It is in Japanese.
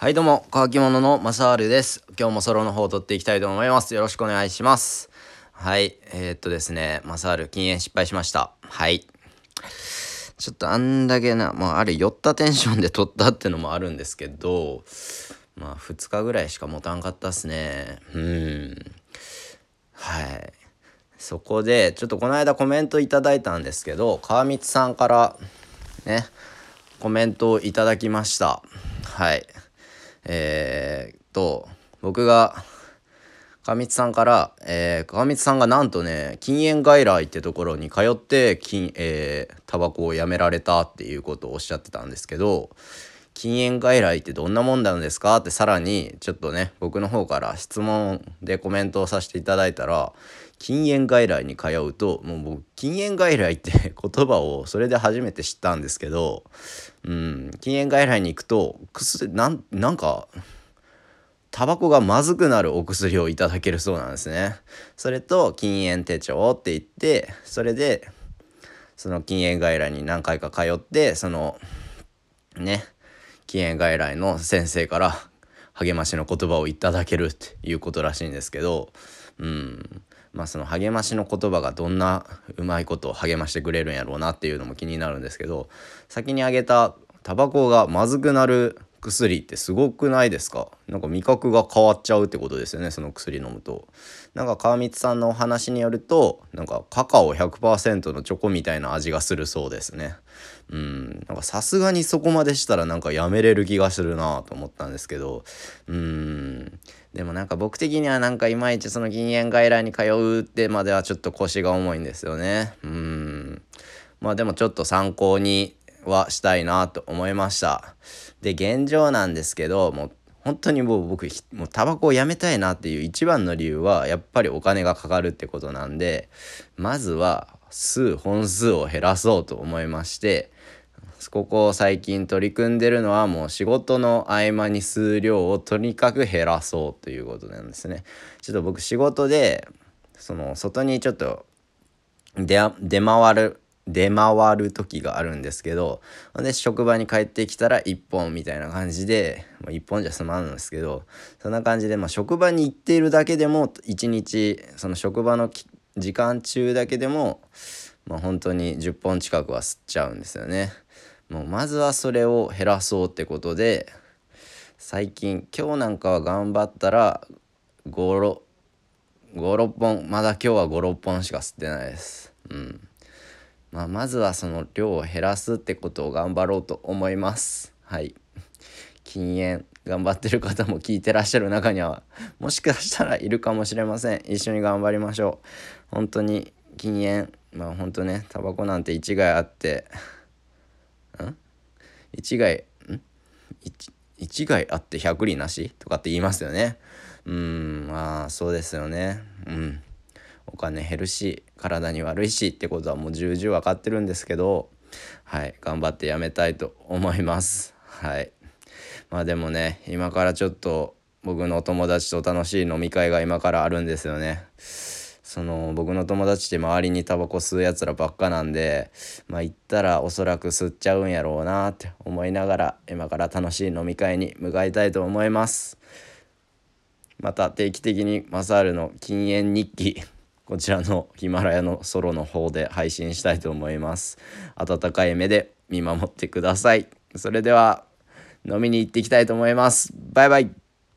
はいどうも、乾き物のマサールです。今日もソロの方を撮っていきたいと思います。よろしくお願いします。はい、えー、っとですね、マサール禁煙失敗しました。はい。ちょっとあんだけな、まああれ酔ったテンションで撮ったってのもあるんですけど、まあ2日ぐらいしか持たんかったっすね。うん。はい。そこで、ちょっとこの間コメントいただいたんですけど、川光さんからね、コメントをいただきました。はい。えー、と、僕が、上津さんから、えー、上津さんがなんとね、禁煙外来ってところに通って、禁、えー、タバコをやめられたっていうことをおっしゃってたんですけど、禁煙外来ってどんなもんなんですか？ってさらにちょっとね僕の方から質問でコメントをさせていただいたら禁煙外来に通うともう僕禁煙外来って言葉をそれで初めて知ったんですけど、うん、禁煙外来に行くと薬なんなんかタバコがまずくなるお薬をいただけるそうなんですね。それと禁煙手帳って言ってそれでその禁煙外来に何回か通ってそのね禁煙外来の先生から励ましの言葉をいただけるっていうことらしいんですけどうん。まあその励ましの言葉がどんなうまいことを励ましてくれるんやろうなっていうのも気になるんですけど先に挙げたタバコがまずくなる薬ってすごくないですか？なんか味覚が変わっちゃうってことですよねその薬飲むと。なんか川光さんのお話によるとなんかカカオ100%のチョコみたいな味がするそうですね。うんなんかさすがにそこまでしたらなんかやめれる気がするなと思ったんですけど。うんでもなんか僕的にはなんかいまいちその禁煙外来に通うってまではちょっと腰が重いんですよね。うんまあでもちょっと参考にはしたいなと思いましたで現状なんですけどもう本当にもう僕もうタバコをやめたいなっていう一番の理由はやっぱりお金がかかるってことなんでまずは数本数を減らそうと思いましてここ最近取り組んでるのはもう仕事の合間に数量をとにかく減らそうということなんですね。ちょっと僕仕事でその外にちょっと出出回る出回る時があるんですけどで職場に帰ってきたら1本みたいな感じで、ま、1本じゃ済まんんですけどそんな感じで、まあ、職場に行っているだけでも1日その職場の時間中だけでも、まあ、本当に10本近くは吸っちゃうんですよね。もうまずはそれを減らそうってことで最近今日なんかは頑張ったら56本まだ今日は56本しか吸ってないです。うんまあ、まずはその量を減らすってことを頑張ろうと思います。はい。禁煙頑張ってる方も聞いてらっしゃる中にはもしかしたらいるかもしれません。一緒に頑張りましょう。本当に禁煙まあ本当ねタバコなんて一概あってん？一概ん？一一概あって百里なし？とかって言いますよね。うんまあそうですよね。うん。お金減るし体に悪いしってことはもう重々分かってるんですけどはい頑張ってやめたいと思います。はい。まあでもね今からちょっと僕の友達と楽しい飲み会が今からあるんですよね。その僕の友達って周りにタバコ吸うやつらばっかなんでまあ行ったらおそらく吸っちゃうんやろうなって思いながら今から楽しい飲み会に向かいたいと思います。また定期的にマサールの禁煙日記こちらのヒマラヤのソロの方で配信したいと思います。温かい目で見守ってください。それでは飲みに行っていきたいと思います。バイバイ。